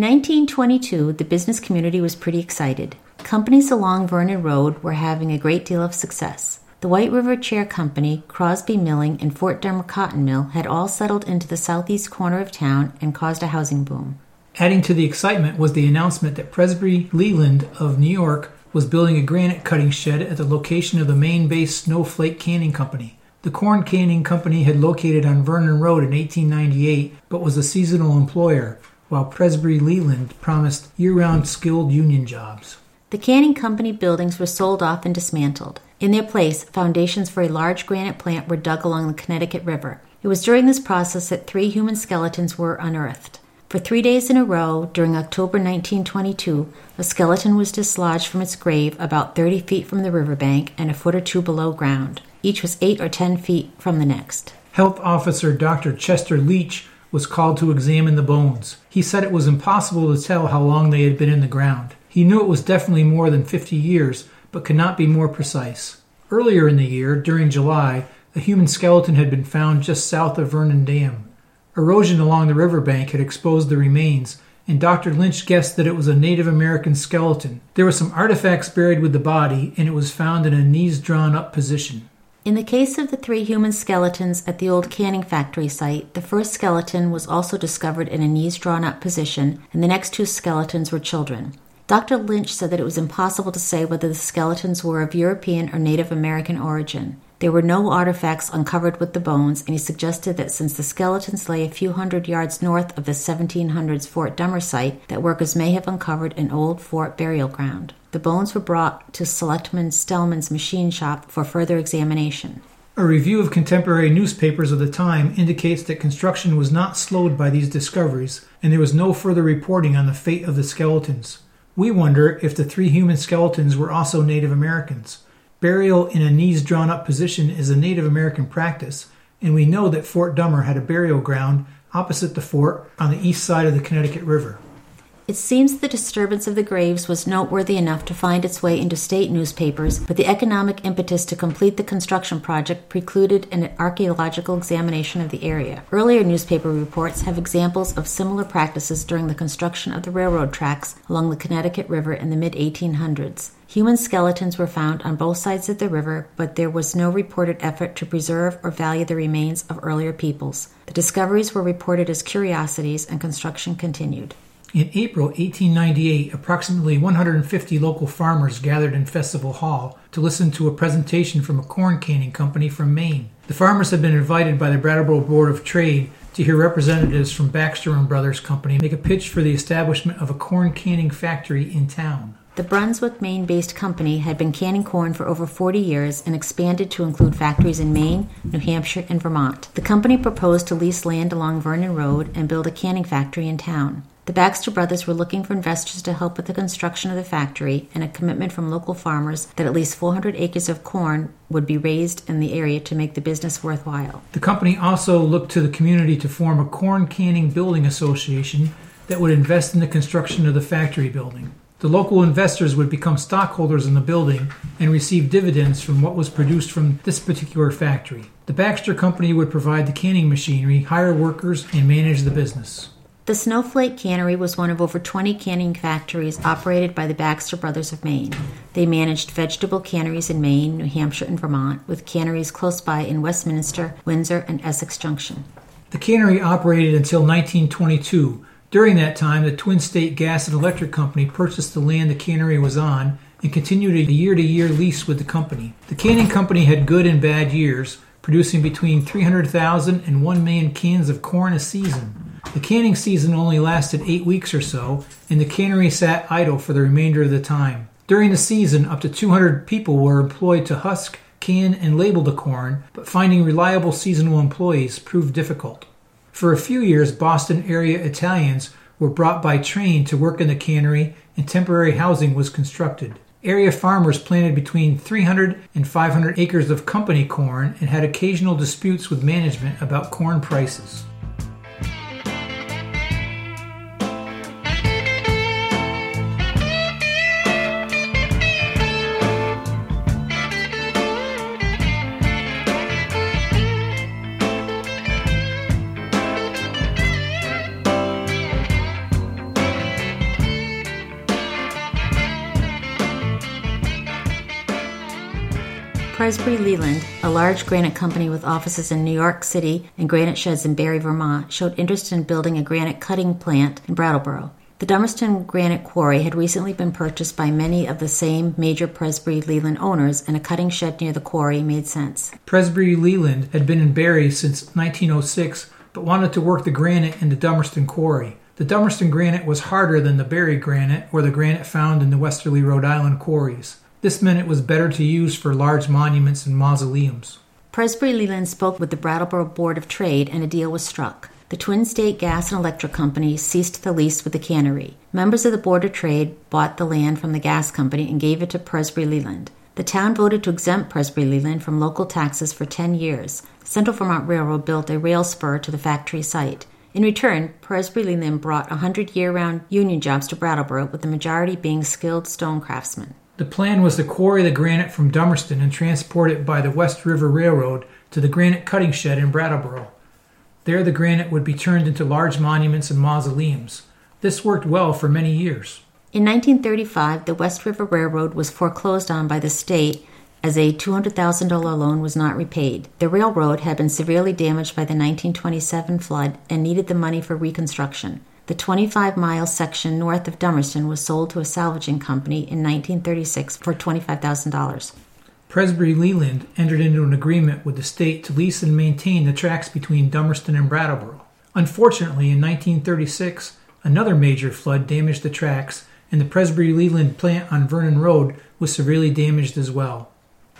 In 1922, the business community was pretty excited. Companies along Vernon Road were having a great deal of success. The White River Chair Company, Crosby Milling, and Fort Dummer Cotton Mill had all settled into the southeast corner of town and caused a housing boom. Adding to the excitement was the announcement that Presbrey Leland of New York was building a granite cutting shed at the location of the Maine based Snowflake Canning Company. The corn canning company had located on Vernon Road in 1898 but was a seasonal employer, while Presbrey Leland promised year round skilled union jobs. The canning company buildings were sold off and dismantled. In their place, foundations for a large granite plant were dug along the Connecticut River. It was during this process that three human skeletons were unearthed. For three days in a row, during October 1922, a skeleton was dislodged from its grave about 30 feet from the riverbank and a foot or two below ground. Each was 8 or 10 feet from the next. Health officer Dr. Chester Leach was called to examine the bones. He said it was impossible to tell how long they had been in the ground. He knew it was definitely more than 50 years, but could not be more precise. Earlier in the year, during July, a human skeleton had been found just south of Vernon Dam. Erosion along the riverbank had exposed the remains, and Dr. Lynch guessed that it was a Native American skeleton. There were some artifacts buried with the body, and it was found in a knees drawn up position. In the case of the three human skeletons at the old canning factory site, the first skeleton was also discovered in a knees drawn up position, and the next two skeletons were children. Dr. Lynch said that it was impossible to say whether the skeletons were of European or Native American origin. There were no artifacts uncovered with the bones, and he suggested that since the skeletons lay a few hundred yards north of the 1700s Fort Dummer site, that workers may have uncovered an old fort burial ground. The bones were brought to Selectman Stellman's machine shop for further examination. A review of contemporary newspapers of the time indicates that construction was not slowed by these discoveries, and there was no further reporting on the fate of the skeletons. We wonder if the three human skeletons were also Native Americans. Burial in a knees drawn up position is a Native American practice, and we know that Fort Dummer had a burial ground opposite the fort on the east side of the Connecticut River. It seems the disturbance of the graves was noteworthy enough to find its way into state newspapers, but the economic impetus to complete the construction project precluded an archaeological examination of the area. Earlier newspaper reports have examples of similar practices during the construction of the railroad tracks along the Connecticut River in the mid 1800s. Human skeletons were found on both sides of the river, but there was no reported effort to preserve or value the remains of earlier peoples. The discoveries were reported as curiosities, and construction continued. In April 1898, approximately 150 local farmers gathered in Festival Hall to listen to a presentation from a corn canning company from Maine. The farmers had been invited by the Brattleboro Board of Trade to hear representatives from Baxter and Brothers Company make a pitch for the establishment of a corn canning factory in town. The Brunswick, Maine based company had been canning corn for over 40 years and expanded to include factories in Maine, New Hampshire, and Vermont. The company proposed to lease land along Vernon Road and build a canning factory in town. The Baxter brothers were looking for investors to help with the construction of the factory and a commitment from local farmers that at least 400 acres of corn would be raised in the area to make the business worthwhile. The company also looked to the community to form a corn canning building association that would invest in the construction of the factory building. The local investors would become stockholders in the building and receive dividends from what was produced from this particular factory. The Baxter Company would provide the canning machinery, hire workers, and manage the business. The Snowflake Cannery was one of over 20 canning factories operated by the Baxter Brothers of Maine. They managed vegetable canneries in Maine, New Hampshire, and Vermont, with canneries close by in Westminster, Windsor, and Essex Junction. The cannery operated until 1922. During that time, the Twin State Gas and Electric Company purchased the land the cannery was on and continued a year to year lease with the company. The canning company had good and bad years, producing between 300,000 and 1 million cans of corn a season. The canning season only lasted eight weeks or so, and the cannery sat idle for the remainder of the time. During the season, up to 200 people were employed to husk, can, and label the corn, but finding reliable seasonal employees proved difficult. For a few years, Boston area Italians were brought by train to work in the cannery, and temporary housing was constructed. Area farmers planted between 300 and 500 acres of company corn and had occasional disputes with management about corn prices. Presbrey Leland, a large granite company with offices in New York City and granite sheds in Barre, Vermont, showed interest in building a granite cutting plant in Brattleboro. The Dummerston Granite Quarry had recently been purchased by many of the same major Presbrey Leland owners, and a cutting shed near the quarry made sense. Presbrey Leland had been in Barre since 1906, but wanted to work the granite in the Dummerston Quarry. The Dummerston granite was harder than the Barre granite or the granite found in the westerly Rhode Island quarries. This meant it was better to use for large monuments and mausoleums. Presbrey Leland spoke with the Brattleboro Board of Trade, and a deal was struck the Twin State Gas and Electric Company ceased the lease with the cannery. Members of the Board of Trade bought the land from the gas company and gave it to Presbrey Leland. The town voted to exempt Presbrey Leland from local taxes for 10 years. Central Vermont Railroad built a rail spur to the factory site. In return, Presbrey Leland brought 100 year round union jobs to Brattleboro, with the majority being skilled stone craftsmen. The plan was to quarry the granite from Dummerston and transport it by the West River Railroad to the granite cutting shed in Brattleboro. There, the granite would be turned into large monuments and mausoleums. This worked well for many years. In 1935, the West River Railroad was foreclosed on by the state as a $200,000 loan was not repaid. The railroad had been severely damaged by the 1927 flood and needed the money for reconstruction. The 25 mile section north of Dummerston was sold to a salvaging company in 1936 for $25,000. Presbrey Leland entered into an agreement with the state to lease and maintain the tracks between Dummerston and Brattleboro. Unfortunately, in 1936, another major flood damaged the tracks, and the Presbrey Leland plant on Vernon Road was severely damaged as well.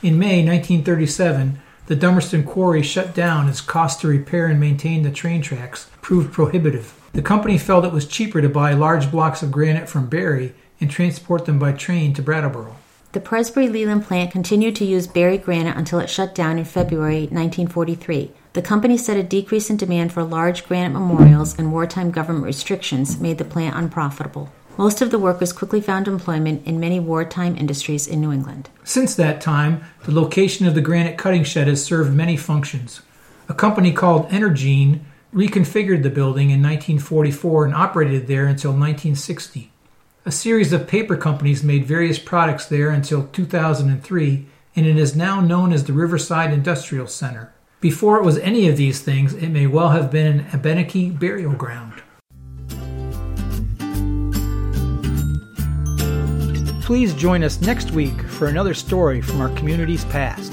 In May 1937, the Dummerston quarry shut down as costs to repair and maintain the train tracks proved prohibitive. The company felt it was cheaper to buy large blocks of granite from Barre and transport them by train to Brattleboro. The Presbrey Leland plant continued to use Barre granite until it shut down in February 1943. The company said a decrease in demand for large granite memorials and wartime government restrictions made the plant unprofitable. Most of the workers quickly found employment in many wartime industries in New England. Since that time, the location of the granite cutting shed has served many functions. A company called Energene reconfigured the building in 1944 and operated there until 1960. A series of paper companies made various products there until 2003, and it is now known as the Riverside Industrial Center. Before it was any of these things, it may well have been an Abenaki burial ground. Please join us next week for another story from our community's past.